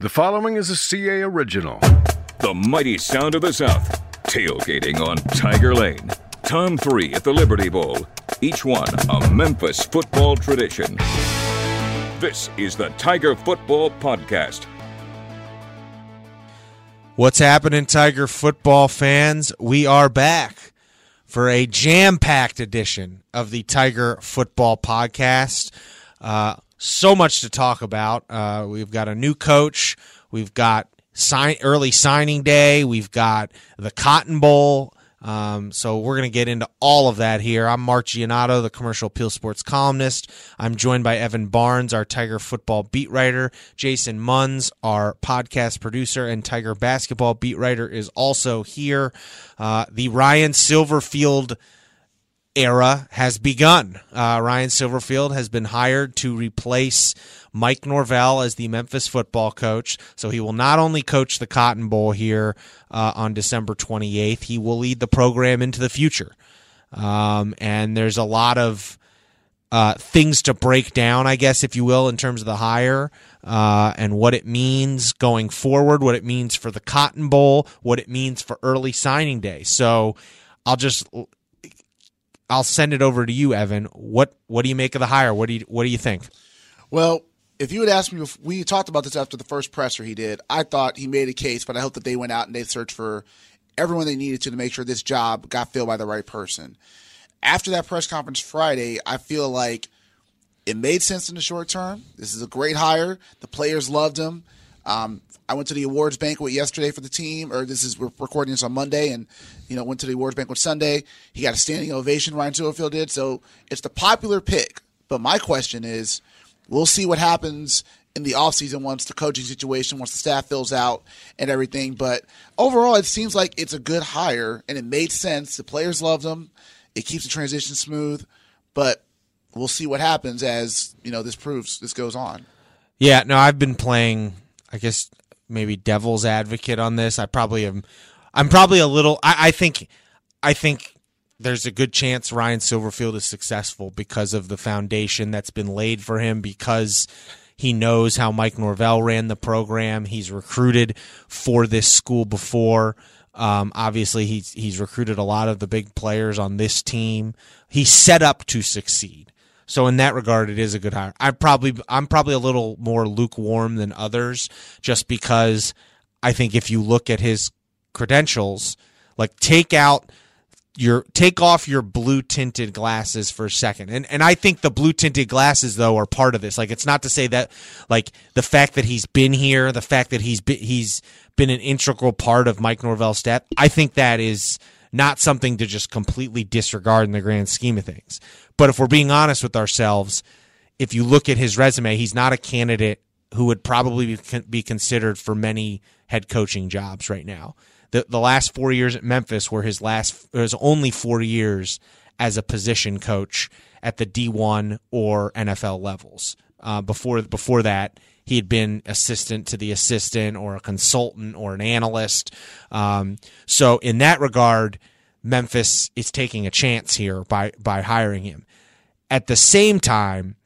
The following is a CA original. The mighty sound of the South. Tailgating on Tiger Lane. Tom 3 at the Liberty Bowl. Each one a Memphis football tradition. This is the Tiger Football Podcast. What's happening, Tiger football fans? We are back for a jam packed edition of the Tiger Football Podcast. Uh, so much to talk about. Uh, we've got a new coach. We've got sign early signing day. We've got the Cotton Bowl. Um, so we're going to get into all of that here. I'm Mark Giannotto, the Commercial Appeal Sports columnist. I'm joined by Evan Barnes, our Tiger football beat writer. Jason Munns, our podcast producer and Tiger basketball beat writer, is also here. Uh, the Ryan Silverfield era has begun. Uh, Ryan Silverfield has been hired to replace Mike Norvell as the Memphis football coach. So he will not only coach the Cotton Bowl here uh, on December 28th, he will lead the program into the future. Um, and there's a lot of uh, things to break down, I guess, if you will, in terms of the hire uh, and what it means going forward, what it means for the Cotton Bowl, what it means for early signing day. So I'll just I'll send it over to you, Evan. What what do you make of the hire? What do you what do you think? Well, if you had asked me, if we talked about this after the first presser he did. I thought he made a case, but I hope that they went out and they searched for everyone they needed to to make sure this job got filled by the right person. After that press conference Friday, I feel like it made sense in the short term. This is a great hire. The players loved him. Um, I went to the awards banquet yesterday for the team, or this is we're recording this on Monday, and you know went to the awards banquet Sunday. He got a standing ovation. Ryan Silverfield did, so it's the popular pick. But my question is, we'll see what happens in the offseason once the coaching situation, once the staff fills out and everything. But overall, it seems like it's a good hire, and it made sense. The players loved him. It keeps the transition smooth, but we'll see what happens as you know this proves this goes on. Yeah, no, I've been playing. I guess maybe devil's advocate on this. I probably am. I'm probably a little. I, I think. I think there's a good chance Ryan Silverfield is successful because of the foundation that's been laid for him because he knows how Mike Norvell ran the program. He's recruited for this school before. Um, obviously, he's he's recruited a lot of the big players on this team. He's set up to succeed. So in that regard, it is a good hire. I probably I'm probably a little more lukewarm than others, just because I think if you look at his credentials, like take out your take off your blue tinted glasses for a second. And and I think the blue tinted glasses though are part of this. Like it's not to say that like the fact that he's been here, the fact that he's been, he's been an integral part of Mike Norvell's step. I think that is not something to just completely disregard in the grand scheme of things. But if we're being honest with ourselves, if you look at his resume, he's not a candidate who would probably be considered for many head coaching jobs right now. The the last four years at Memphis were his last his only four years as a position coach at the D one or NFL levels. Uh, before before that, he had been assistant to the assistant or a consultant or an analyst. Um, so in that regard, Memphis is taking a chance here by by hiring him. At the same time,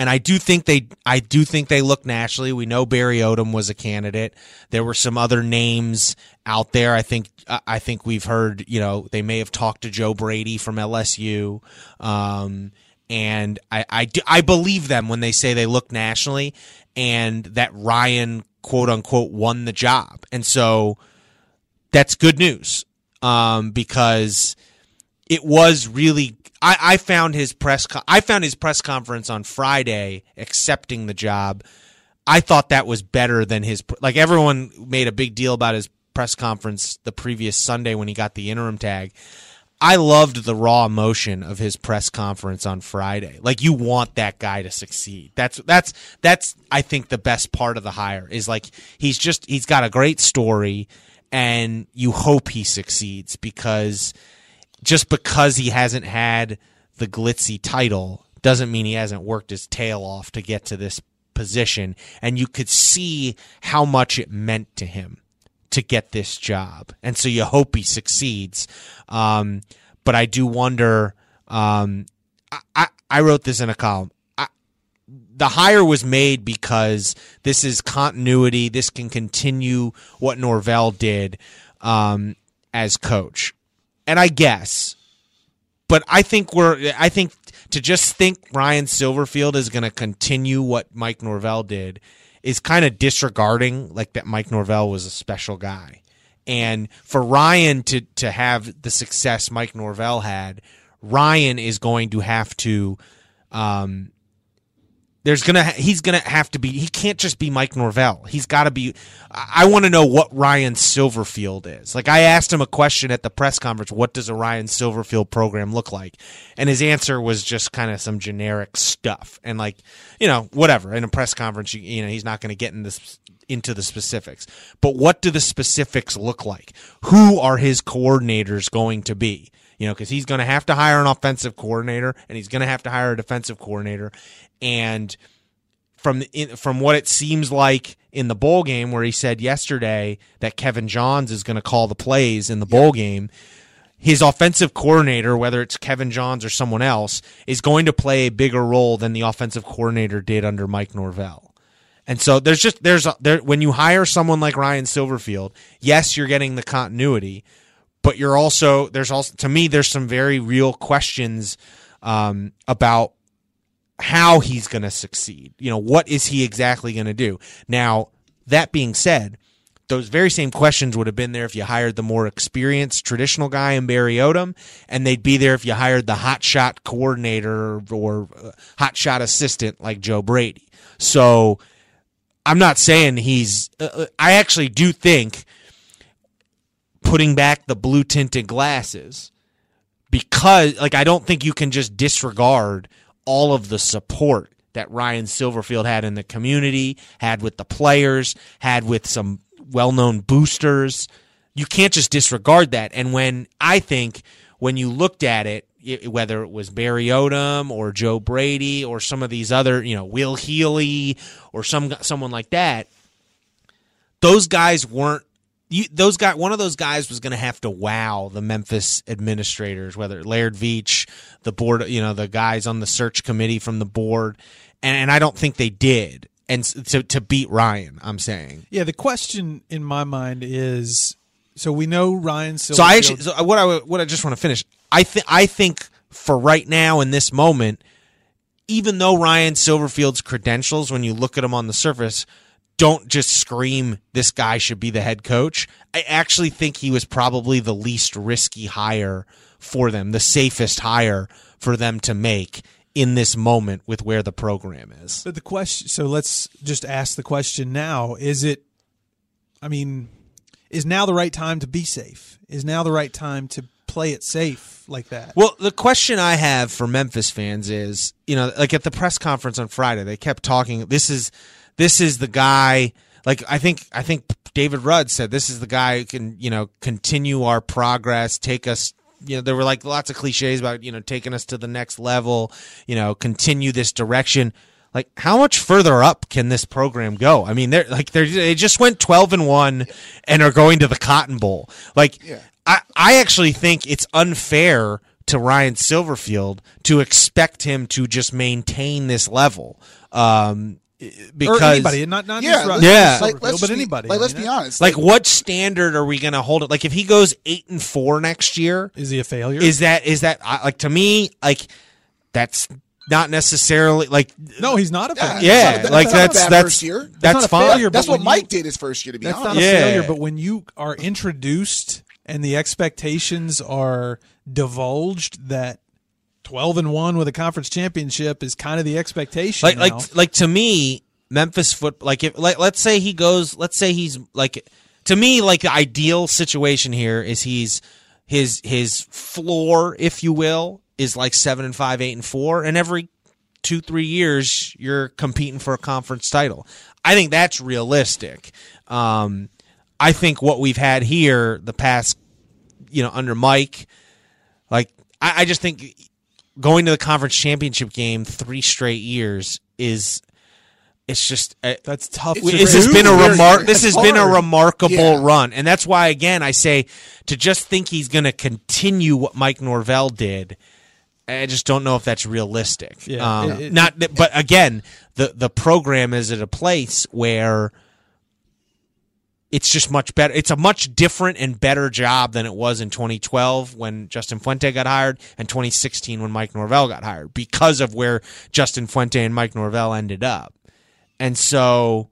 and I do think they I do think they look nationally. We know Barry Odom was a candidate. There were some other names out there. I think I think we've heard, you know, they may have talked to Joe Brady from LSU. Um, and I, I, I believe them when they say they look nationally and that Ryan quote unquote won the job. And so that's good news um, because it was really. I, I found his press. I found his press conference on Friday accepting the job. I thought that was better than his. Like everyone made a big deal about his press conference the previous Sunday when he got the interim tag. I loved the raw emotion of his press conference on Friday. Like you want that guy to succeed. That's that's that's I think the best part of the hire is like he's just he's got a great story and you hope he succeeds because just because he hasn't had the glitzy title doesn't mean he hasn't worked his tail off to get to this position and you could see how much it meant to him to get this job and so you hope he succeeds um, but i do wonder um, I, I, I wrote this in a column the hire was made because this is continuity. This can continue what Norvell did um, as coach, and I guess. But I think we're. I think to just think Ryan Silverfield is going to continue what Mike Norvell did is kind of disregarding like that Mike Norvell was a special guy. And for Ryan to to have the success Mike Norvell had, Ryan is going to have to um there's gonna he's gonna have to be he can't just be Mike Norvell. He's got to be. I want to know what Ryan Silverfield is. Like I asked him a question at the press conference. What does a Ryan Silverfield program look like? And his answer was just kind of some generic stuff. And like you know whatever in a press conference, you, you know he's not to get in this into the specifics. But what do the specifics look like? Who are his coordinators going to be? You know, because he's going to have to hire an offensive coordinator and he's going to have to hire a defensive coordinator. And from in, from what it seems like in the bowl game where he said yesterday that Kevin Johns is going to call the plays in the bowl game his offensive coordinator whether it's Kevin Johns or someone else is going to play a bigger role than the offensive coordinator did under Mike Norvell. And so there's just there's a, there when you hire someone like Ryan Silverfield yes you're getting the continuity but you're also there's also to me there's some very real questions um, about how he's going to succeed. You know, what is he exactly going to do? Now, that being said, those very same questions would have been there if you hired the more experienced traditional guy in Barry Odom, and they'd be there if you hired the hotshot coordinator or uh, hotshot assistant like Joe Brady. So I'm not saying he's. Uh, uh, I actually do think putting back the blue tinted glasses because, like, I don't think you can just disregard all of the support that Ryan Silverfield had in the community, had with the players, had with some well known boosters. You can't just disregard that. And when I think when you looked at it, whether it was Barry Odom or Joe Brady or some of these other, you know, Will Healy or some someone like that, those guys weren't you, those guys, one of those guys was going to have to wow the Memphis administrators, whether Laird Veatch, the board, you know, the guys on the search committee from the board, and, and I don't think they did. And to to beat Ryan, I'm saying. Yeah, the question in my mind is, so we know Ryan. Silverfield, so I actually, so what I what I just want to finish. I think I think for right now in this moment, even though Ryan Silverfield's credentials, when you look at him on the surface, don't just scream this guy should be the head coach. I actually think he was probably the least risky hire for them, the safest hire for them to make in this moment with where the program is. But the question so let's just ask the question now, is it I mean, is now the right time to be safe? Is now the right time to play it safe like that? Well, the question I have for Memphis fans is, you know, like at the press conference on Friday, they kept talking this is this is the guy. Like I think I think David Rudd said this is the guy who can you know continue our progress, take us. You know, there were like lots of cliches about you know taking us to the next level. You know, continue this direction like how much further up can this program go? I mean, they're like they're they just went twelve and one and are going to the Cotton Bowl. Like yeah. I I actually think it's unfair to Ryan Silverfield to expect him to just maintain this level. Um, because or anybody, not not yeah, just yeah, like, let's but anybody. Like, let's be honest. Like, like, what standard are we going to hold it? Like, if he goes eight and four next year, is he a failure? Is that is that like to me like that's not necessarily like no, he's not a failure. Yeah, yeah like that's that's first year. That's, that's fine. Failure, that's what Mike you, did his first year. To be that's honest, not a yeah. failure. But when you are introduced and the expectations are divulged that 12 and 1 with a conference championship is kind of the expectation like now. like like to me Memphis foot like if like let's say he goes let's say he's like to me like the ideal situation here is he's his his floor if you will is like 7 and 5 8 and 4 and every 2 3 years you're competing for a conference title. I think that's realistic. Um I think what we've had here the past you know under Mike like I, I just think going to the conference championship game three straight years is it's just uh, that's tough. this has been a remar- This has hard. been a remarkable yeah. run, and that's why again I say to just think he's going to continue what Mike Norvell did. I just don't know if that's realistic. Yeah, Um, it- it- not, but again, the the program is at a place where it's just much better. It's a much different and better job than it was in 2012 when Justin Fuente got hired and 2016 when Mike Norvell got hired because of where Justin Fuente and Mike Norvell ended up. And so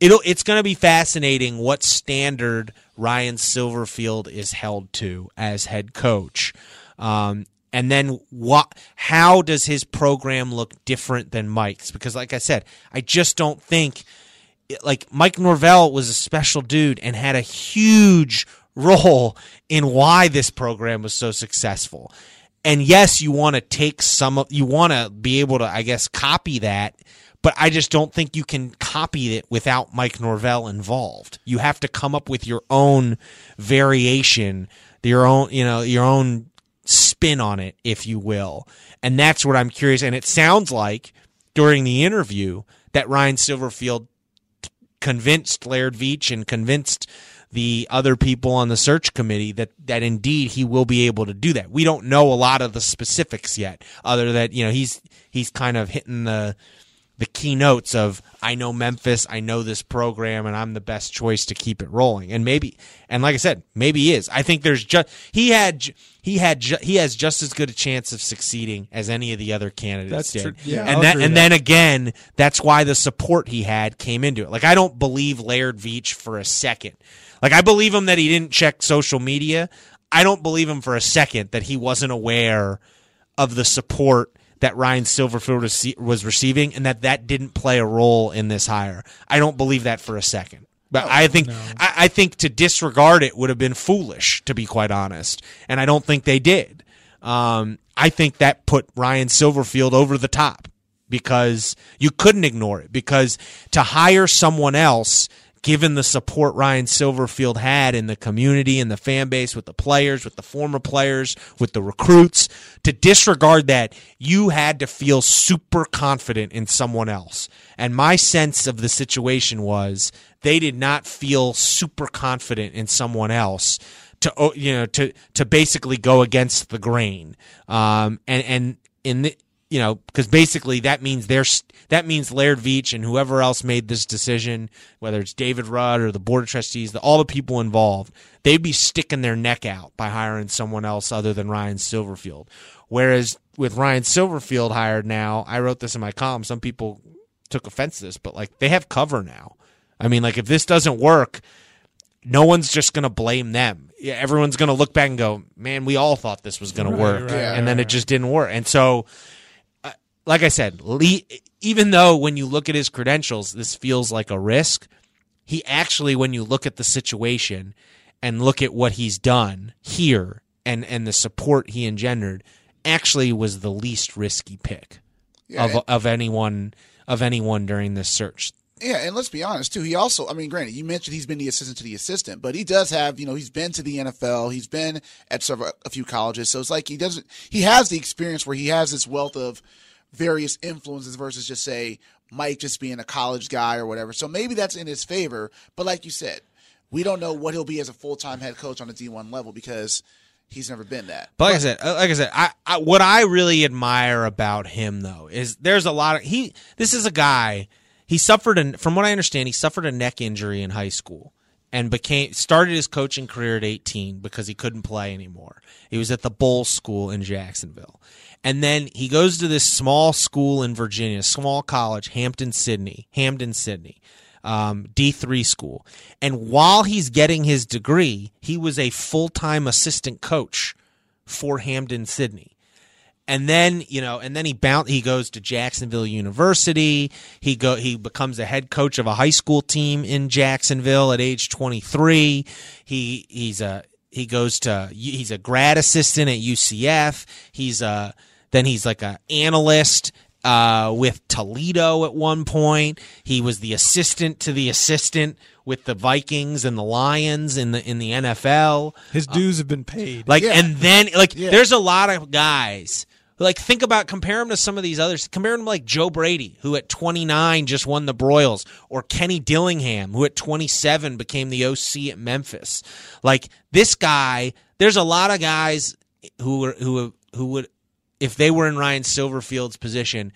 it'll it's going to be fascinating what standard Ryan Silverfield is held to as head coach. Um, and then what how does his program look different than Mike's because like I said, I just don't think like Mike Norvell was a special dude and had a huge role in why this program was so successful. And yes, you want to take some of you want to be able to I guess copy that, but I just don't think you can copy it without Mike Norvell involved. You have to come up with your own variation, your own, you know, your own spin on it, if you will. And that's what I'm curious. And it sounds like during the interview that Ryan Silverfield convinced Laird Veatch and convinced the other people on the search committee that that indeed he will be able to do that. We don't know a lot of the specifics yet, other that you know he's he's kind of hitting the the keynotes of I know Memphis, I know this program, and I'm the best choice to keep it rolling. And maybe, and like I said, maybe he is. I think there's just he had he had ju- he has just as good a chance of succeeding as any of the other candidates That's did. true. Yeah, and that, and with then again, that's why the support he had came into it. Like I don't believe Laird Veatch for a second. Like I believe him that he didn't check social media. I don't believe him for a second that he wasn't aware of the support that Ryan Silverfield was receiving and that that didn't play a role in this hire. I don't believe that for a second. But I think I, I think to disregard it would have been foolish, to be quite honest. And I don't think they did. Um, I think that put Ryan Silverfield over the top because you couldn't ignore it. Because to hire someone else, given the support Ryan Silverfield had in the community and the fan base with the players, with the former players, with the recruits, to disregard that, you had to feel super confident in someone else. And my sense of the situation was they did not feel super confident in someone else to oh, you know to to basically go against the grain. Um, and and in the you know, because basically that means there's that means Laird Veatch and whoever else made this decision, whether it's David Rudd or the board of trustees, the, all the people involved, they'd be sticking their neck out by hiring someone else other than Ryan Silverfield. Whereas with Ryan Silverfield hired now, I wrote this in my column. Some people took offense to this, but like they have cover now. I mean, like if this doesn't work, no one's just going to blame them. Yeah, everyone's going to look back and go, "Man, we all thought this was going to work," right, and then it just didn't work. And so, like I said, Lee, even though when you look at his credentials, this feels like a risk, he actually, when you look at the situation and look at what he's done here and and the support he engendered, actually was the least risky pick Yeah, of of anyone of anyone during this search. Yeah, and let's be honest too. He also, I mean, granted, you mentioned he's been the assistant to the assistant, but he does have, you know, he's been to the NFL, he's been at several, a few colleges, so it's like he doesn't, he has the experience where he has this wealth of various influences versus just say Mike just being a college guy or whatever. So maybe that's in his favor. But like you said, we don't know what he'll be as a full time head coach on a D one level because he's never been that. But like I said, uh, like I said, I, I what I really admire about him though is there's a lot of he. This is a guy. He suffered, an, from what I understand, he suffered a neck injury in high school and became started his coaching career at 18 because he couldn't play anymore. He was at the Bolles School in Jacksonville, and then he goes to this small school in Virginia, small college, Hampton Sydney, Hampden-Sydney, um, D3 school. And while he's getting his degree, he was a full time assistant coach for Hampden-Sydney. And then, you know, and then he bound, he goes to Jacksonville University. He go he becomes a head coach of a high school team in Jacksonville at age 23. He he's a he goes to he's a grad assistant at UCF. He's a then he's like a analyst uh, with Toledo at one point. He was the assistant to the assistant with the Vikings and the Lions in the in the NFL. His dues have been paid. Like, Yeah. and then like, Yeah. there's a lot of guys. Like, think about compare him to some of these others. Compare him to like Joe Brady, who at 29 just won the Broyles, or Kenny Dillingham, who at 27 became the OC at Memphis. Like this guy, there's a lot of guys who are, who who would if they were in Ryan Silverfield's position,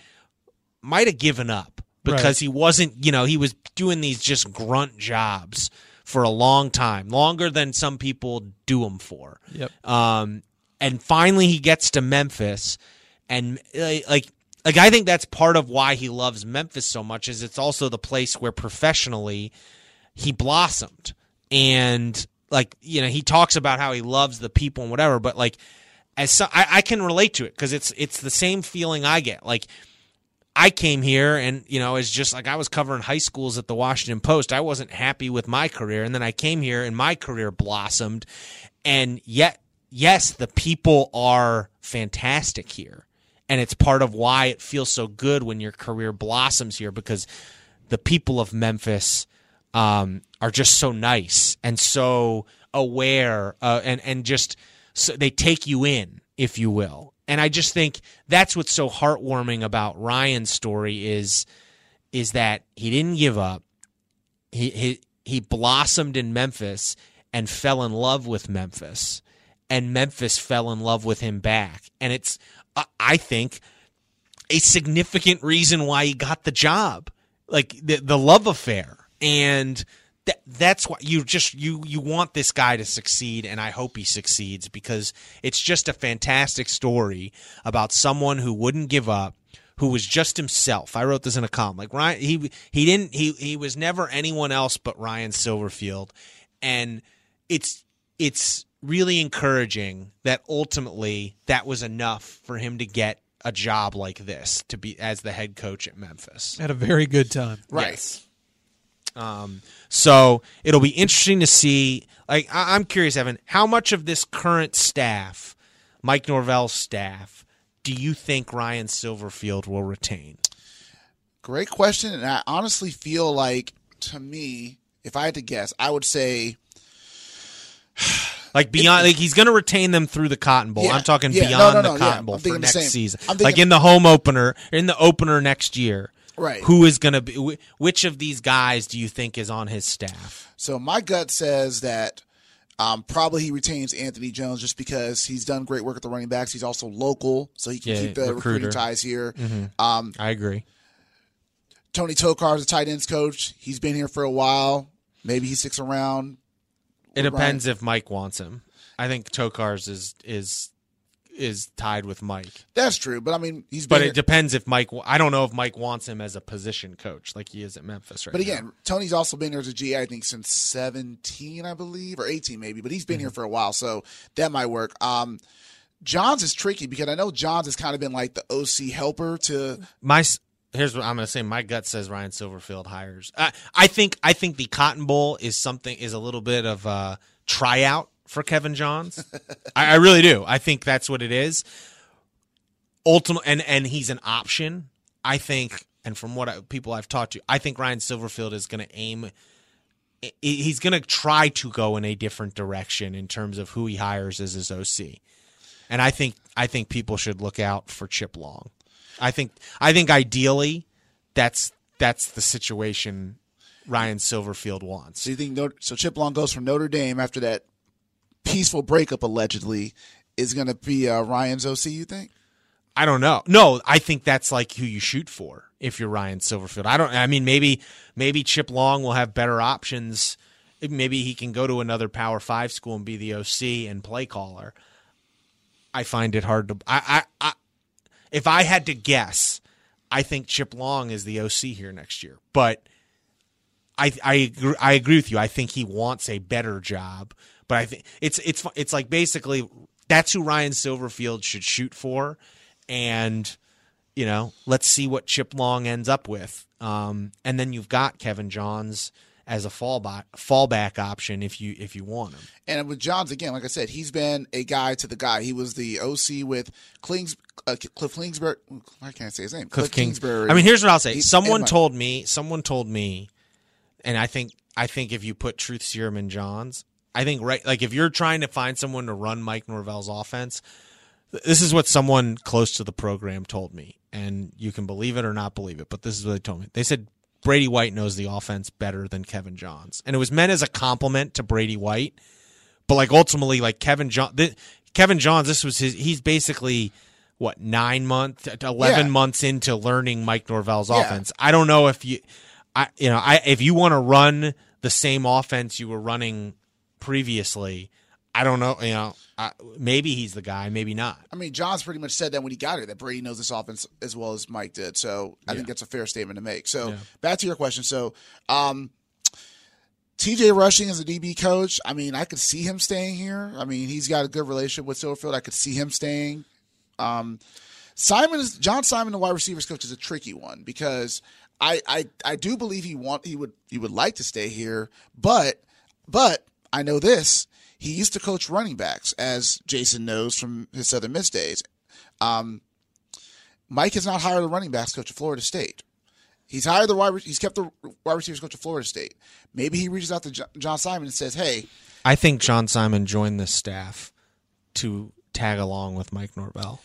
might have given up because Right. he wasn't, you know, he was doing these just grunt jobs for a long time, longer than some people do them for. Yep. Um, and finally he gets to Memphis, and uh, like, like I think that's part of why he loves Memphis so much. Is it's also the place where professionally he blossomed, and like you know he talks about how he loves the people and whatever, but like as so, I, I can relate to it because it's it's the same feeling I get. Like I came here and you know it's just like I was covering high schools at the Washington Post. I wasn't happy with my career, and then I came here and my career blossomed, and yet yes, the people are fantastic here, and it's part of why it feels so good when your career blossoms here because the people of Memphis um, are just so nice and so aware uh, and and just so they take you in, if you will. And I just think that's what's so heartwarming about Ryan's story is is that he didn't give up. He he he blossomed in Memphis and fell in love with Memphis, and Memphis fell in love with him back. And it's I- I think a significant reason why he got the job, like the the love affair, and that that's why you just you you want this guy to succeed, and I hope he succeeds because it's just a fantastic story about someone who wouldn't give up, who was just himself. I wrote this in a column. Like Ryan, he he didn't he he was never anyone else but Ryan Silverfield, and it's it's really encouraging that ultimately that was enough for him to get a job like this to be as the head coach at Memphis. Had a very good time. Right. Yes. Um, so it'll be interesting to see. Like, I- I'm curious, Evan, how much of this current staff, Mike Norvell's staff, do you think Ryan Silverfield will retain? Great question, and I honestly feel like to me, if I had to guess, I would say Like beyond, like he's going to retain them through the Cotton Bowl. Yeah, I'm talking yeah, beyond no, the no, yeah, Cotton I'm Bowl for the next season. Like in the home opener, in the opener next year. Right. Who is going to be? Which of these guys do you think is on his staff? So my gut says that um, probably he retains Anthony Jones just because he's done great work at the running backs. He's also local, so he can Yeah, keep the recruiter. recruiting ties here. Um, I agree. Tony Tokar is a tight ends coach. He's been here for a while. Maybe he sticks around. It Right. depends if Mike wants him. I think Tokar's is is is tied with Mike, That's true, but I mean, he's been but it depends if Mike. I don't know if Mike wants him as a position coach like he is at Memphis right But now. again, Tony's also been here as a GA, I think, since 17, I believe, or 18 maybe, but he's been here for a while, so that might work. Um, Johns is tricky because I know Johns has kind of been like the OC helper to. my here's what I'm going to say. My gut says Ryan Silverfield hires. I, I think I think the Cotton Bowl is something is a little bit of a tryout for Kevin Johns. I, I really do. I think that's what it is. Ultimate and and he's an option. I think, and from what I, people I've talked to, I think Ryan Silverfield is going to aim. He's going to try to go in a different direction in terms of who he hires as his OC, and I think I think people should look out for Chip Long. I think I think ideally that's that's the situation Ryan Silverfield wants. So you think Notre, so? Chip Long goes from Notre Dame after that peaceful breakup, allegedly, is going to be uh, Ryan's OC. You think? I don't know. No, I think that's like who you shoot for if you're Ryan Silverfield. I don't. I mean, maybe maybe Chip Long will have better options. Maybe he can go to another Power Five school and be the OC and play caller. I find it hard to. I, I, I if I had to guess, I think Chip Long is the OC here next year. But I I agree, I agree with you. I think he wants a better job. But I think it's it's it's like basically that's who Ryan Silverfield should shoot for, and you know let's see what Chip Long ends up with. Um, and then you've got Kevin Johns as a fallback fallback option if you if you want him. And with Johns again, like I said, he's been a guy to the guy. He was the OC with Klings, uh, Cliff Kingsbury. I can't say his name. Cliff King- Kingsbury. I mean, here's what I'll say. He- someone told me. Someone told me, and I think I think if you put Truth Serum and Johns, I think right. Like if you're trying to find someone to run Mike Norvell's offense, this is what someone close to the program told me, and you can believe it or not believe it, but this is what they told me. They said Brady White knows the offense better than Kevin Johns, and it was meant as a compliment to Brady White, but like ultimately, like Kevin John, th- Kevin Johns, this was his. He's basically what nine months, eleven Yeah. months into learning Mike Norvell's Yeah. offense. I don't know if you, I you know, I if you want to run the same offense you were running previously, I don't know. You know, I, maybe he's the guy, maybe not. I mean, Johns pretty much said that when he got here that Brady knows this offense as well as Mike did. So I think that's a fair statement to make. So back to your question. So um, TJ Rushing is a DB coach. I mean, I could see him staying here. I mean, he's got a good relationship with Silverfield. I could see him staying. Um, Simon is John Simon, the wide receivers coach, is a tricky one because I, I I do believe he want he would he would like to stay here, but but I know this. He used to coach running backs, as Jason knows from his Southern Miss days. Um, Mike has not hired a running backs coach at Florida State. He's hired the wide. He's kept the wide receivers coach at Florida State. Maybe he reaches out to John Simon and says, "Hey, I think John Simon joined the staff to tag along with Mike Norvell.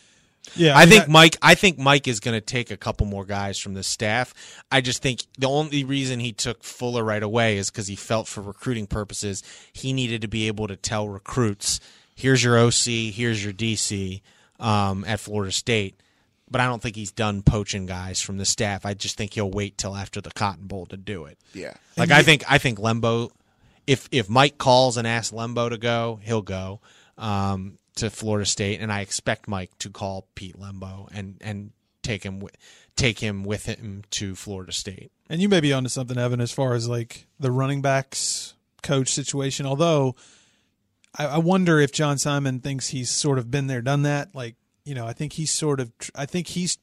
Yeah, I mean, think that- Mike. I think Mike is going to take a couple more guys from the staff. I just think the only reason he took Fuller right away is because he felt, for recruiting purposes, he needed to be able to tell recruits, "Here's your OC, here's your DC um, at Florida State." But I don't think he's done poaching guys from the staff. I just think he'll wait till after the Cotton Bowl to do it. yeah, Like I think I think Lembo, if if Mike calls and asks Lembo to go, he'll go um, to Florida State, and I expect Mike to call Pete Lembo and and take him with take him with him to Florida State. And you may be onto something, Evan, as far as like the running backs coach situation. Although I, I wonder if John Simon thinks he's sort of been there, done that. Like, you know, I think he's sort of, I think he's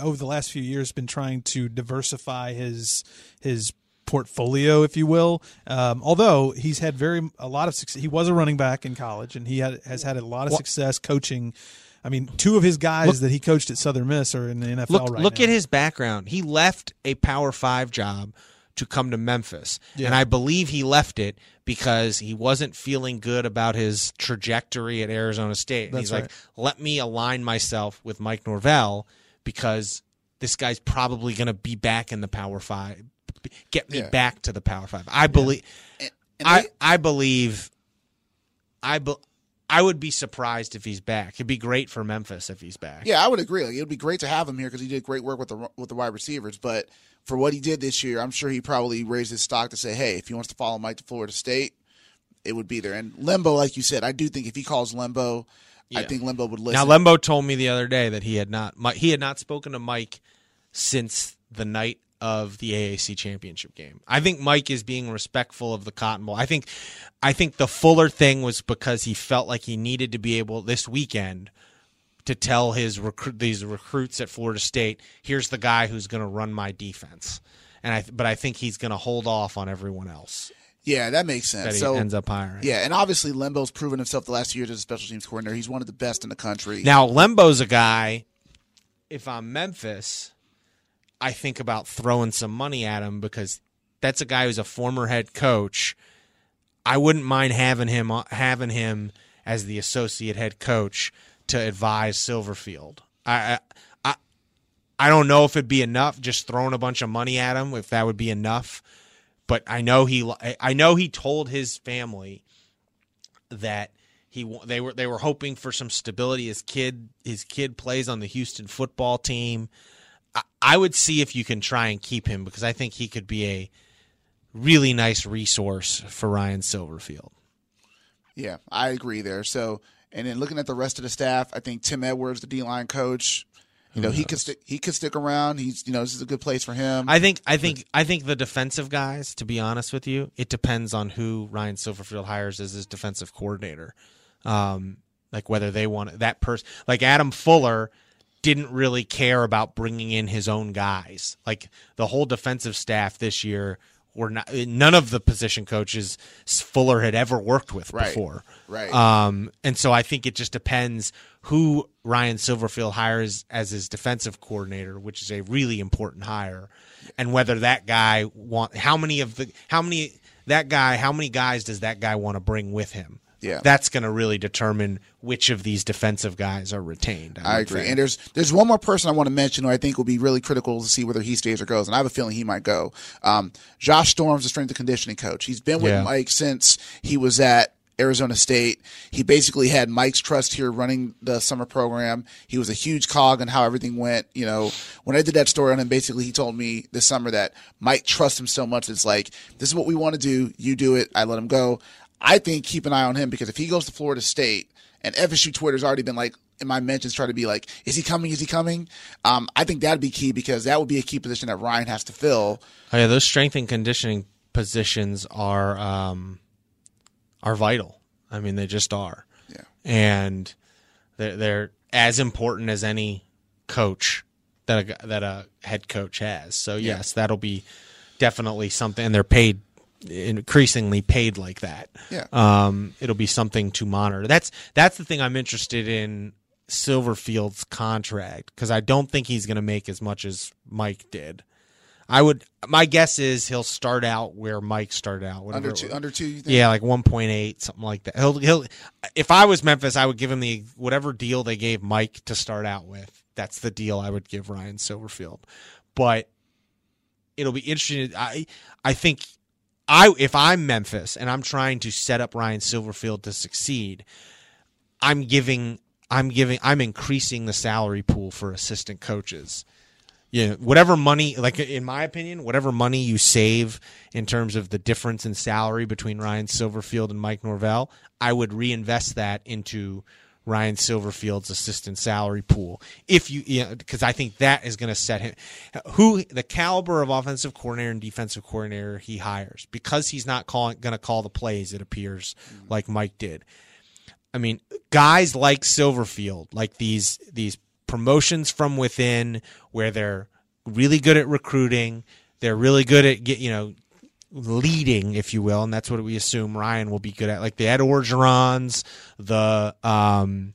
over the last few years been trying to diversify his his portfolio, if you will. Um, although he's had very a lot of success. He was a running back in college, and he had has had a lot of success coaching. I mean, two of his guys that he coached at Southern Miss are in the NFL Look right look now. at his background. He left a Power Five job to come to Memphis, and I believe he left it because he wasn't feeling good about his trajectory at Arizona State. And That's he's right. like, "Let me align myself with Mike Norvell because this guy's probably going to be back in the Power Five, get me Yeah. back to the Power Five. I believe. and I they- I believe. I be, I would be surprised if he's back. It'd be great for Memphis if he's back. Yeah, I would agree. Like, it would be great to have him here because he did great work with the with the wide receivers. But for what he did this year, I'm sure he probably raised his stock to say, "Hey, if he wants to follow Mike to Florida State, it would be there." And Lembo, like you said, I do think if he calls Lembo, I think Lembo would listen. Now. Lembo told me the other day that he had not he had not spoken to Mike since the night of the AAC championship game. I think Mike is being respectful of the Cotton Bowl. I think I think the Fuller thing was because he felt like he needed to be able this weekend to tell his recruit these recruits at Florida State, here's the guy who's going to run my defense. And I but I think he's going to hold off on everyone else yeah, that makes sense. that he so ends up hiring. yeah, and obviously Lembo's proven himself the last few years as a special teams coordinator. He's one of the best in the country. Now Lembo's a guy. If I'm Memphis, I think about throwing some money at him because that's a guy who's a former head coach. I wouldn't mind having him uh, having him as the associate head coach to advise Silverfield. I I I, I don't know if it'd be enough just throwing a bunch of money at him if that would be enough. But I know he I know he told his family that he they were they were hoping for some stability. His kid his kid plays on the Houston football team. I, would see if you can try and keep him because I think he could be a really nice resource for Ryan Silverfield. Yeah, I agree there. So, and then looking at the rest of the staff, I think Tim Edwards, the D line coach, you know, he could stick. He could stick around. He's, you know, this is a good place for him. I think I think I think the defensive guys, to be honest with you, it depends on who Ryan Silverfield hires as his defensive coordinator. Um, like whether they want that person, like Adam Fuller, didn't really care about bringing in his own guys. Like the whole defensive staff this year were not. None of the position coaches Fuller had ever worked with Right. before. Right. Um, and so I think it just depends who Ryan Silverfield hires as his defensive coordinator, which is a really important hire, and whether that guy want how many of the how many that guy how many guys does that guy want to bring with him? Yeah. that's going to really determine which of these defensive guys are retained. I would agree. think. And there's there's one more person I want to mention who I think will be really critical to see whether he stays or goes, and I have a feeling he might go. Um, Josh Storms the strength and conditioning coach. He's been with Yeah. Mike since he was at Arizona State. He basically had Mike's trust here running the summer program. He was a huge cog in how everything went. You know, when I did that story on him, basically he told me this summer that Mike trusts him so much. It's like, this is what we want to do. You do it. I let him go. I think keep an eye on him because if he goes to Florida State and FSU Twitter's already been like, in my mentions trying to be like, is he coming? Is he coming? Um, I think that'd be key because that would be a key position that Ryan has to fill. Oh, yeah, those strength and conditioning positions are um, are vital. I mean, they just are. Yeah. and they're, they're as important as any coach that a, that a head coach has. So yes, that'll be definitely something, and they're paid increasingly paid like that. Yeah. Um, it'll be something to monitor. That's that's the thing I'm interested in Silverfield's contract because I don't think he's going to make as much as Mike did. I would. My guess is he'll start out where Mike started out. Under two, under two, you think? Yeah, like one point eight, something like that. He'll he'll. If I was Memphis, I would give him the whatever deal they gave Mike to start out with. That's the deal I would give Ryan Silverfield. But it'll be interesting. I I think I if I'm Memphis and I'm trying to set up Ryan Silverfield to succeed, I'm giving I'm giving I'm increasing the salary pool for assistant coaches. Know, whatever money, like in my opinion, whatever money you save in terms of the difference in salary between Ryan Silverfield and Mike Norvell, I would reinvest that into Ryan Silverfield's assistant salary pool. If you, you know, because I think that is going to set him who the caliber of offensive coordinator and defensive coordinator he hires because he's not calling going to call the plays. It appears mm. like Mike did. I mean, guys like Silverfield, like these these promotions from within, where they're really good at recruiting, they're really good at get you know leading, if you will, and that's what we assume Ryan will be good at, like the Ed Orgerons, the um,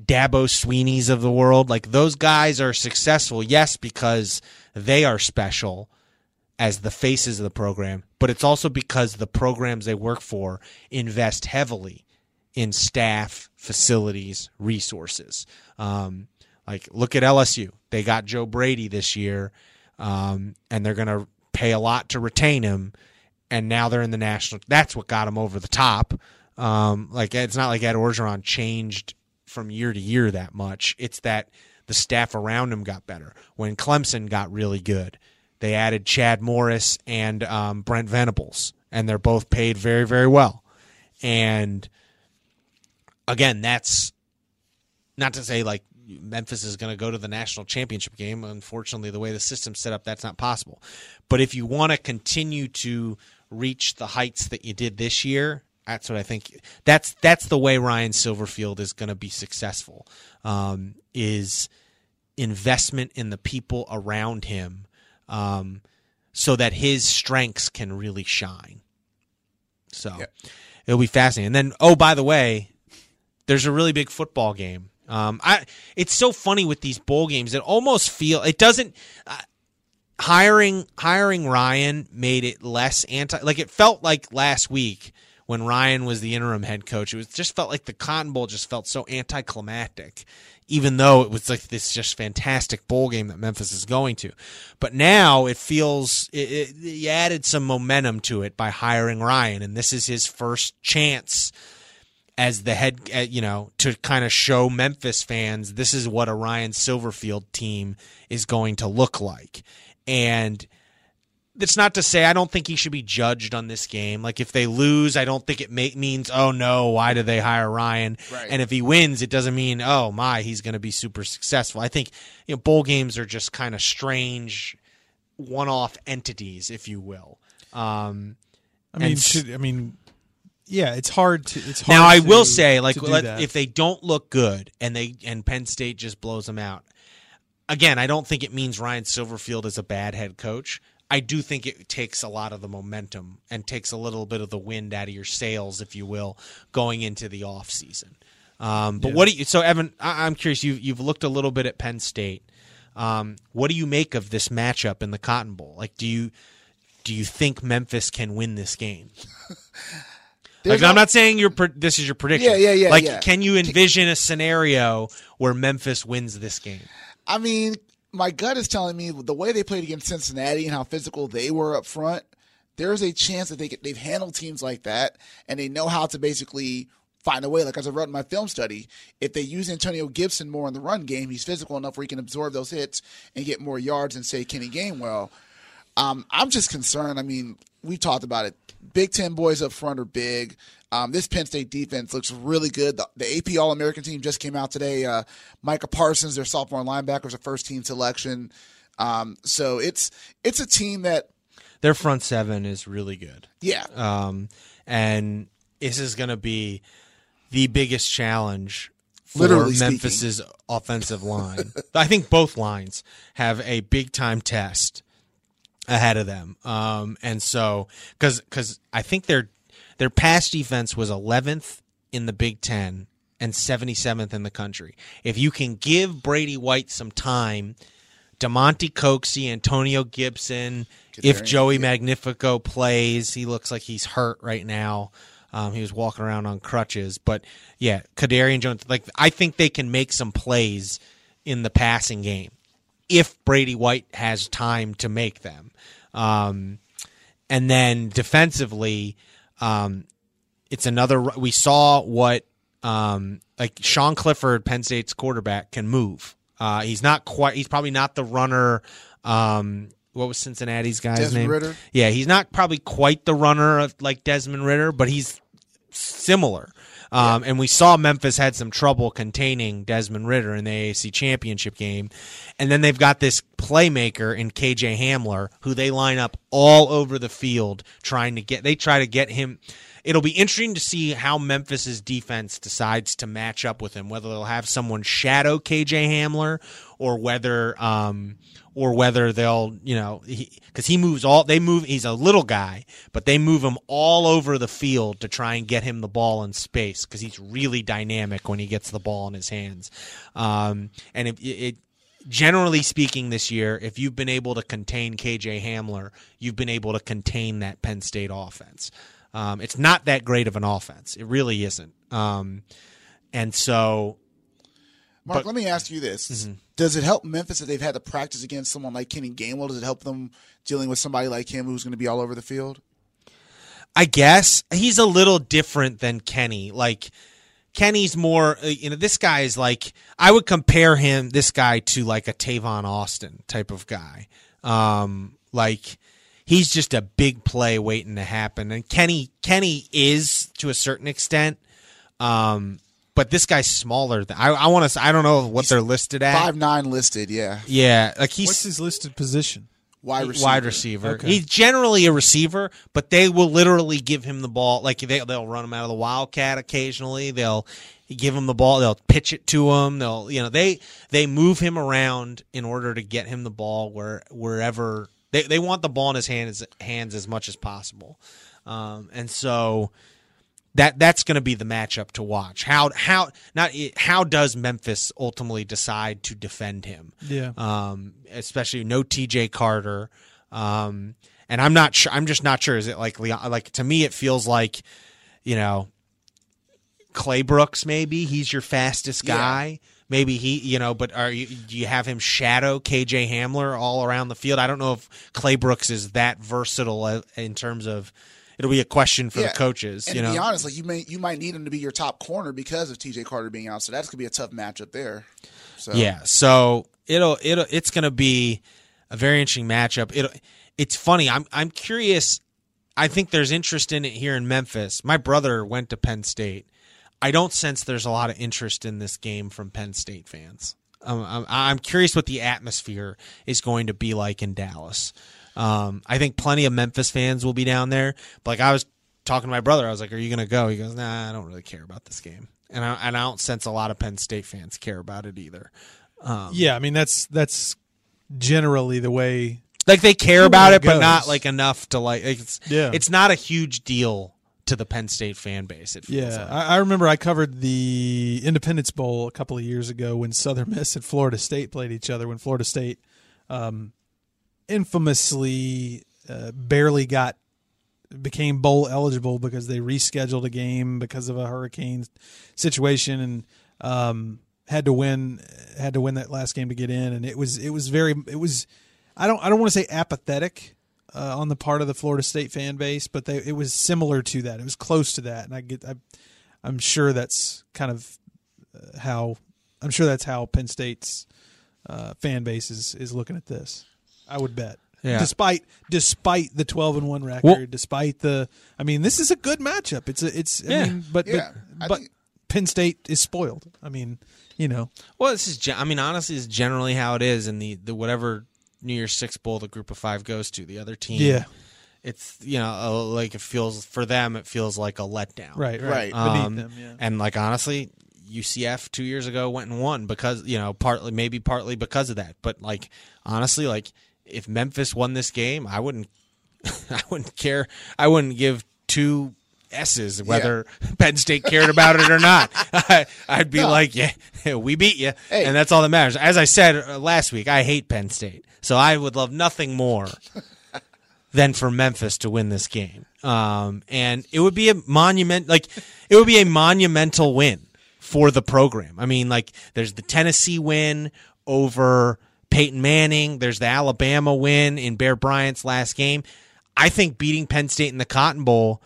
Dabo Swinney's of the world. Like those guys are successful, yes, because they are special as the faces of the program, but it's also because the programs they work for invest heavily in staff, facilities, resources. Um, like look at LSU; they got Joe Brady this year, um, and they're going to pay a lot to retain him. And now they're in the national. That's what got him over the top. Um, like it's not like Ed Orgeron changed from year to year that much. It's that the staff around him got better. When Clemson got really good, they added Chad Morris and um, Brent Venables, and they're both paid very, very well. And again, that's not to say like Memphis is going to go to the national championship game. Unfortunately, the way the system's set up, that's not possible. But if you want to continue to reach the heights that you did this year, that's what I think. That's that's the way Ryan Silverfield is going to be successful. Um, is investment in the people around him, um, so that his strengths can really shine. So it'll be fascinating. And then, oh, by the way, there's a really big football game. Um, I it's so funny with these bowl games. It almost feel it doesn't. Uh, hiring hiring Ryan made it less anti. Like it felt like last week when Ryan was the interim head coach. It was just felt like the Cotton Bowl just felt so anticlimactic, even though it was like this just fantastic bowl game that Memphis is going to. But now it feels it, it, you added some momentum to it by hiring Ryan, and this is his first chance as the head, uh, you know, to kind of show Memphis fans this is what a Ryan Silverfield team is going to look like. And that's not to say I don't think he should be judged on this game. Like if they lose, I don't think it may, means oh no, why did they hire Ryan? Right. And if he wins, it doesn't mean oh my, he's going to be super successful. I think you know bowl games are just kind of strange one-off entities, if you will. Um, I mean, And should, I mean, yeah, it's hard to. It's hard now I to- will say, like, let, if they don't look good and they and Penn State just blows them out, again, I don't think it means Ryan Silverfield is a bad head coach. I do think it takes a lot of the momentum and takes a little bit of the wind out of your sails, if you will, going into the off season. Um, but what do you? So Evan, I, I'm curious. You you've looked a little bit at Penn State. Um, what do you make of this matchup in the Cotton Bowl? Like, do you do you think Memphis can win this game? There's Like, I'm not saying your this is your prediction. Yeah, yeah, yeah, Like, yeah. can you envision a scenario where Memphis wins this game? I mean, my gut is telling me the way they played against Cincinnati and how physical they were up front, there is a chance that they get, they've handled teams like that and they know how to basically find a way. Like as I wrote in my film study, if they use Antonio Gibson more in the run game, he's physical enough where he can absorb those hits and get more yards and say Kenny Gainwell. Um, I'm just concerned. I mean, we talked about it. Big Ten boys up front are big. Um, this Penn State defense looks really good. The, the AP All American team just came out today. Uh, Micah Parsons, their sophomore linebacker, was a first team selection. Um, so it's it's a team that Their front seven is really good. yeah Um, and this is going to be the biggest challenge for Literally speaking. Memphis's offensive line. I think both lines have a big time test ahead of them. Um, and so because because I think their their pass defense was 11th in the Big Ten and 77th in the country. If you can give Brady White some time. Damonte Coxie, Antonio Gibson. If Joey Magnifico plays, he looks like he's hurt right now. Um, he was walking around on crutches, but yeah, Kedarian Jones. Like I think they can make some plays in the passing game if Brady White has time to make them. Um, and then defensively, um, it's another. We saw what um, like Sean Clifford, Penn State's quarterback, can move. Uh, he's not quite. He's probably not the runner. Um, what was Cincinnati's guy's Desmond name? Ridder? Yeah, he's not probably quite the runner of like Desmond Ridder, but he's similar. Um, And we saw Memphis had some trouble containing Desmond Ridder in the AAC championship game. And then they've got this playmaker in KJ Hamler who they line up all over the field trying to get, they try to get him. It'll be interesting to see how Memphis's defense decides to match up with him, whether they'll have someone shadow KJ Hamler or whether, um, or whether they'll, you know, because he, moves all, they move, he's a little guy, but they move him all over the field to try and get him the ball in space because he's really dynamic when he gets the ball in his hands. Um, and it, it, generally speaking, this year, if you've been able to contain KJ Hamler, you've been able to contain that Penn State offense. Um, it's not that great of an offense. It really isn't. Um, and so Mark, But- let me ask you this: Mm-hmm. Does it help Memphis that they've had to practice against someone like Kenny Gainwell? Does it help them dealing with somebody like him who's going to be all over the field? I guess he's a little different than Kenny. Like Kenny's more, uh, you know, this guy is like I would compare him, this guy, to like a Tavon Austin type of guy. Um, like he's just a big play waiting to happen, and Kenny Kenny is to a certain extent. Um, but this guy's smaller than I. I want to. I don't know what they're listed at. Five nine listed, yeah, Yeah, like he's What's his listed position? wide receiver. wide receiver. Okay. He's generally a receiver, but they will literally give him the ball. Like they they'll run him out of the wildcat occasionally. They'll give him the ball. They'll pitch it to him. They'll you know they they move him around in order to get him the ball where wherever they they want the ball in his hands hands as much as possible. Um, and so that that's going to be the matchup to watch. How how not how does Memphis ultimately decide to defend him? Yeah. um, especially no T.J. Carter. Um, and I'm not sure. I'm just not sure. Is it like Leon? Like to me, it feels like you know Clay Brooks. Maybe he's your fastest Yeah. Maybe he, you know, but are you do you have him shadow KJ Hamler all around the field? I don't know if Clay Brooks is that versatile uh, in terms of. It'll be a question for Yeah. the coaches. And you to know, be honest, like you may you might need him to be your top corner because of T.J. Carter being out. So that's going to be a tough matchup there. So Yeah, so it'll it'll it's going to be a very interesting matchup. It it's funny. I'm I'm curious. I think there's interest in it here in Memphis. My brother went to Penn State. I don't sense there's a lot of interest in this game from Penn State fans. Um, I'm, I'm curious what the atmosphere is going to be like in Dallas. Um, I think plenty of Memphis fans will be down there. But like I was talking to my brother, I was like, "Are you going to go?" He goes, "Nah, I don't really care about this game." And I, and I don't sense a lot of Penn State fans care about it either. yeah, I mean that's that's generally the way. Like they care about it it, but not like enough to like. It's Yeah. it's not a huge deal to the Penn State fan base. It feels Yeah, like. I, I remember I covered the Independence Bowl a couple of years ago when Southern Miss and Florida State played each other. When Florida State um, infamously uh, barely got became bowl eligible because they rescheduled a game because of a hurricane situation and um, had to win had to win that last game to get in and it was it was very it was I don't I don't want to say apathetic uh, on the part of the Florida State fan base, but they, it was similar to that. It was close to that, and I get I, I'm sure that's kind of uh, how I'm sure that's how Penn State's uh, fan base is, is looking at this. I would bet. Yeah. Despite despite the 12 and 1 record, Well- despite the I mean, this is a good matchup. It's a it's I Yeah. mean, but Yeah, but, I but think- Penn State is spoiled. I mean, you know. Well, this is. I mean, honestly, is generally how it is in the the whatever New Year's Six bowl the Group of Five goes to. The other team, Yeah. it's you know uh, like it feels for them. It feels like a letdown, Right, right. Right. Beneath Um, them, yeah. And like honestly, UCF two years ago went and won because you know partly maybe partly because of that. But like honestly, like if Memphis won this game, I wouldn't I wouldn't care. I wouldn't give two S's whether Penn State cared about it or not. I, I'd be No. like, yeah, we beat you, Hey. and that's all that matters. As I said uh, last week, I hate Penn State, so I would love nothing more than for Memphis to win this game. Um, and it would be a monument, like it would be a monumental win for the program. I mean, like there's the Tennessee win over Peyton Manning. There's the Alabama win in Bear Bryant's last game. I think beating Penn State in the Cotton Bowl.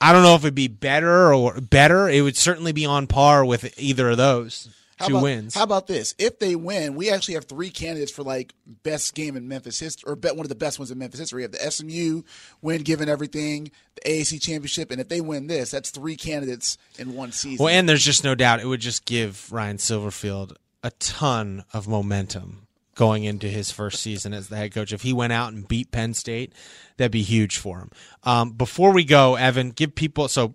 I don't know if it'd be better or better. It would certainly be on par with either of those How two about, wins. How about this? If they win, we actually have three candidates for like best game in Memphis history, or bet one of the best ones in Memphis history. We have the SMU win, given everything, the AAC championship, and if they win this, that's three candidates in one season. Well, and there's just no doubt it would just give Ryan Silverfield a ton of momentum going into his first season as the head coach. If he went out and beat Penn State, that'd be huge for him. Um, before we go, Evan, give people so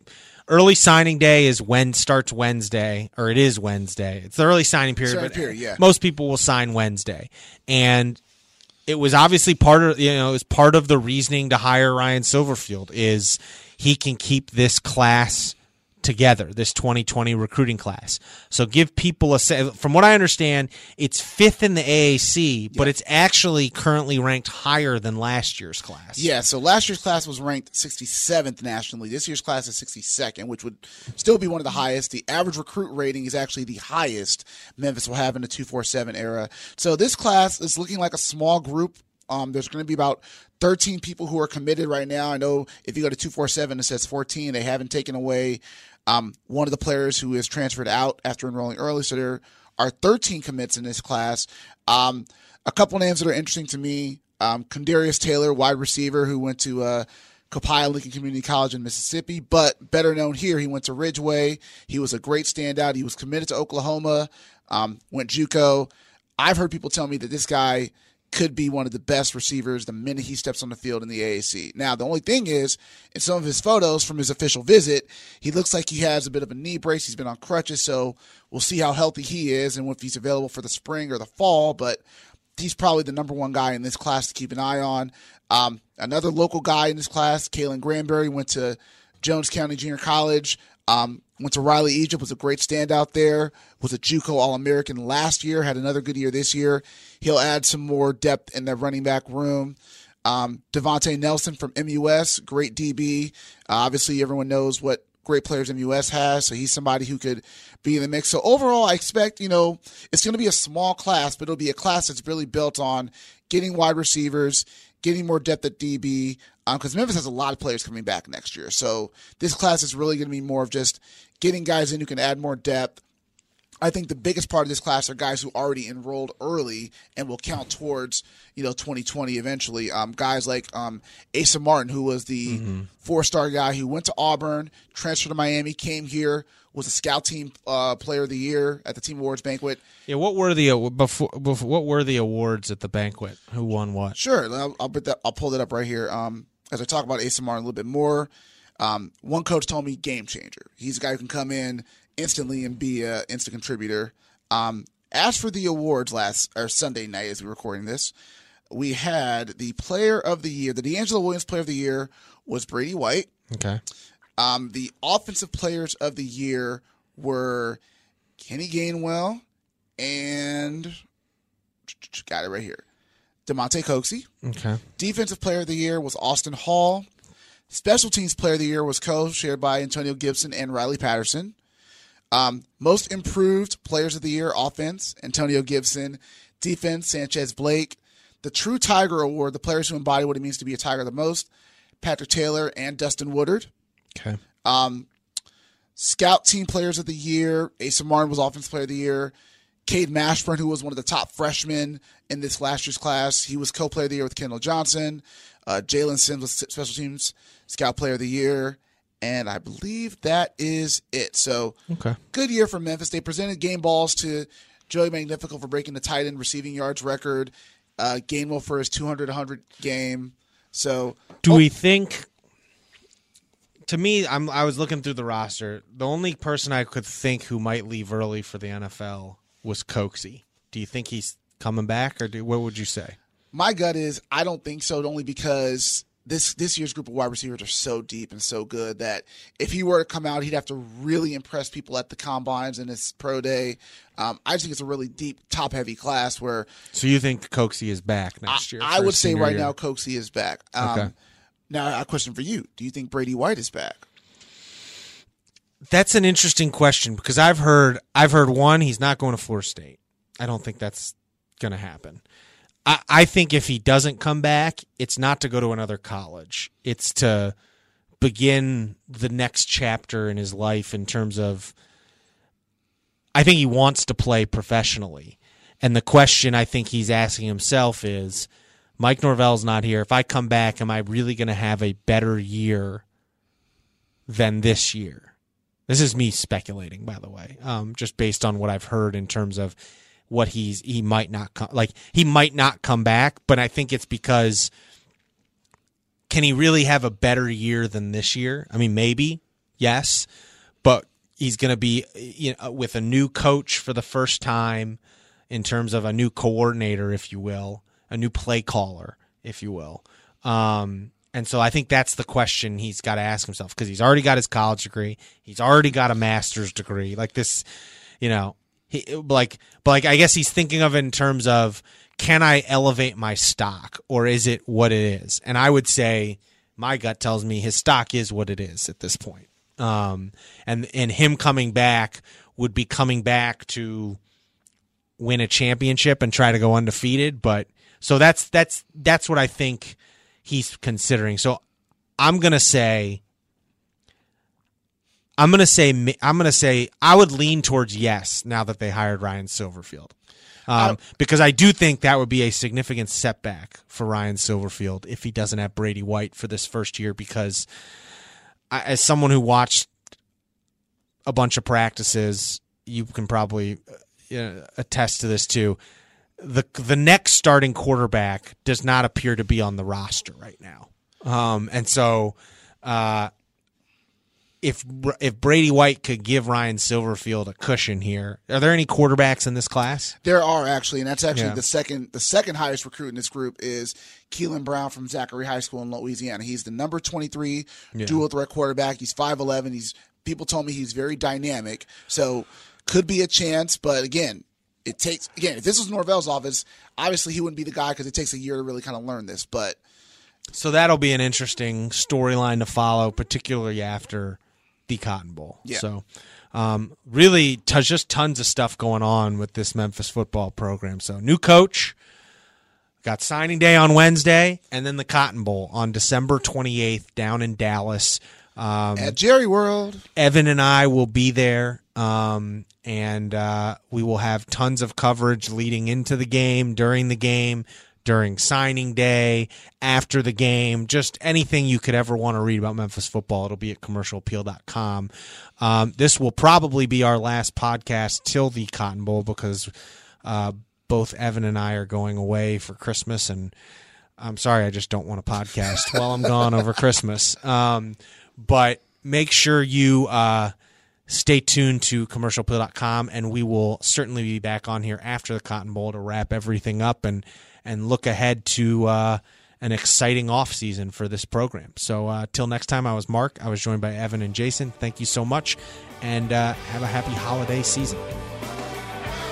early signing day is when starts Wednesday, or it is Wednesday. It's the early signing period, Signing but period, yeah. most people will sign Wednesday, and it was obviously part of you know it was part of the reasoning to hire Ryan Silverfield is he can keep this class together this 2020 recruiting class so give people a from what i understand it's fifth in the aac but it's actually currently ranked higher than last year's class Yeah, so last year's class was ranked 67th nationally. This year's class is 62nd, which would still be one of the highest. The average recruit rating is actually the highest Memphis will have in the 247 era. So this class is looking like a small group. Um, there's going to be about 13 people who are committed right now. I know if you go to 247, it says 14. They haven't taken away um, one of the players who is transferred out after enrolling early. So there are 13 commits in this class. Um, a couple names that are interesting to me um, Taylor, wide receiver, who went to uh, Lincoln Community College in Mississippi, but better known here, he went to Ridgeway. He was a great standout. He was committed to Oklahoma, um, went JUCO. I've heard people tell me that this guy could be one of the best receivers the minute he steps on the field in the AAC. Now, the only thing is, in some of his photos from his official visit, he looks like he has a bit of a knee brace. He's been on crutches, so we'll see how healthy he is and if he's available for the spring or the fall. But he's probably the number one guy in this class to keep an eye on. Um, another local guy in this class, Kalen Granberry, went to Jones County Junior College. Um, went to Raleigh Egypt, was a great standout there. Was a JUCO All American last year. Had another good year this year. He'll add some more depth in the running back room. Um, Devontae Nelson from MUS, great DB. Uh, obviously, everyone knows what great players MUS has, so he's somebody who could be in the mix. So overall, I expect you know it's going to be a small class, but it'll be a class that's really built on getting wide receivers, getting more depth at DB. Because um, Memphis has a lot of players coming back next year, so this class is really going to be more of just getting guys in who can add more depth. I think the biggest part of this class are guys who already enrolled early and will count towards you know 2020 eventually. Um, guys like um, Asa Martin, who was the four-star guy who went to Auburn, transferred to Miami, came here, was a scout team uh, player of the year at the team awards banquet. yeah what were the before, before what were the awards at the banquet who won what Sure, I'll, I'll put that. I'll pull that up right here. Um, as I talk about Asa Martin a little bit more, um, one coach told me game changer. He's a guy who can come in instantly and be an instant contributor. Um, as for the awards last or Sunday night, as we're recording this, we had the Player of the Year. The DeAngelo Williams Player of the Year was Brady White. okay Um, the offensive players of the year were Kenny Gainwell and got it right here. Damonte Coxie. okay Defensive player of the year was Austin Hall. Special teams player of the year was co-shared by Antonio Gibson and Riley Patterson. Um, most improved players of the year offense Antonio Gibson. Defense Sanchez Blake. the True Tiger Award, the players who embody what it means to be a Tiger the most, Patrick Taylor and Dustin Woodard. Okay. Scout Team Players of the Year, Asa Martin was Offense Player of the Year. Cade Mashburn, who was one of the top freshmen in this last year's class, he was co-player of the year with Kendall Johnson. Uh, Jalen Sims was Special Teams Scout Player of the Year, and I believe that is it. So, Okay. good year for Memphis. They presented game balls to Joey Magnifico for breaking the tight end receiving yards record. Uh, Gainwell for his 200 100 game. So, Do oh, we think? To me, I'm. I was looking through the roster. The only person I could think who might leave early for the NFL was Coxie. Do you think he's coming back, or do, what would you say? My gut is I don't think so, only because this this year's group of wide receivers are so deep and so good that if he were to come out, he'd have to really impress people at the combines and his pro day. Um, I just think it's a really deep, top heavy class where So you think Coxie is back I, next year? I would say right year? now Coxie is back. Um, Okay. Now, a question for you: Do you think Brady White is back? That's an interesting question because I've heard I've heard one he's not going to Florida State. I don't think that's going to happen. I, I think if he doesn't come back, it's not to go to another college. It's to begin the next chapter in his life in terms of. I think he wants to play professionally, and the question I think he's asking himself is, Mike Norvell's not here. If I come back, am I really going to have a better year than this year? This is me speculating, by the way, um, just based on what I've heard in terms of what he's he might not come like he might not come back, but I think it's because can he really have a better year than this year? I mean, maybe yes, but he's going to be you know, with a new coach for the first time in terms of a new coordinator, if you will, a new play caller, if you will. Um, and so I think that's the question he's got to ask himself because he's already got his college degree, he's already got a master's degree. Like this, you know, he like, but like I guess he's thinking of it in terms of can I elevate my stock or is it what it is? And I would say my gut tells me his stock is what it is at this point. Um, and and him coming back would be coming back to win a championship and try to go undefeated. But so that's that's that's what I think he's considering. So I'm gonna say. I'm gonna say I'm gonna say I would lean towards yes now that they hired Ryan Silverfield, um, because I do think that would be a significant setback for Ryan Silverfield if he doesn't have Brady White for this first year. Because I, as someone who watched a bunch of practices, you can probably uh, attest to this too. The the next starting quarterback does not appear to be on the roster right now, um, and so uh, if if Brady White could give Ryan Silverfield a cushion here, are there any quarterbacks in this class? There are actually, and that's actually Yeah. the second the second highest recruit in this group is Keilon Brown from Zachary High School in Louisiana. He's the number twenty three dual threat quarterback. He's five eleven. He's people told me he's very dynamic, so could be a chance. But again, it takes again if this was Norvell's office, obviously he wouldn't be the guy because it takes a year to really kind of learn this. But So that'll be an interesting storyline to follow, particularly after the Cotton Bowl. Yeah. So, um, really, t- just tons of stuff going on with this Memphis football program. So, new coach, got signing day on Wednesday, and then the Cotton Bowl on December 28th down in Dallas. Um, at Jerry World, Evan and I will be there, um, and uh, we will have tons of coverage leading into the game, during the game, during signing day, after the game, just anything you could ever want to read about Memphis football. It'll be at commercialappeal.com. Um, this will probably be our last podcast till the Cotton Bowl because uh, both Evan and I are going away for Christmas and. I'm sorry, I just don't want a podcast while I'm gone over Christmas. Um, but make sure you uh, stay tuned to commercialappeal.com, and we will certainly be back on here after the Cotton Bowl to wrap everything up and and look ahead to uh, an exciting off season for this program. So uh, till next time, I was Mark. I was joined by Evan and Jason. Thank you so much, and uh, have a happy holiday season.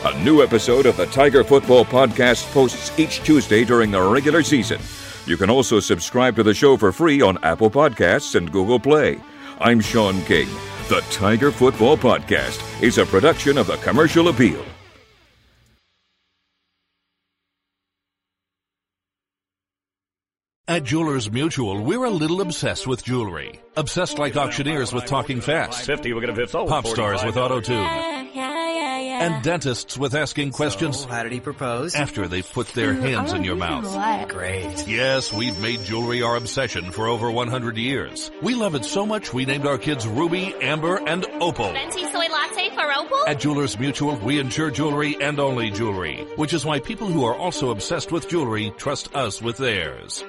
A new episode of the Tiger Football Podcast posts each Tuesday during the regular season. You can also subscribe to the show for free on Apple Podcasts and Google Play. I'm Sean King. The Tiger Football Podcast is a production of the Commercial Appeal. At Jewelers Mutual, we're a little obsessed with jewelry. Obsessed like auctioneers with talking fast. 50, we'll get a fifth. Pop stars with auto tune. And dentists with asking questions How did he propose? after they've put their hands in your mouth. Great. Yes, we've made jewelry our obsession for over 100 years. We love it so much we named our kids Ruby, Amber, and Opal. Venti soy latte for Opal? At Jewelers Mutual, we insure jewelry and only jewelry, which is why people who are also obsessed with jewelry trust us with theirs.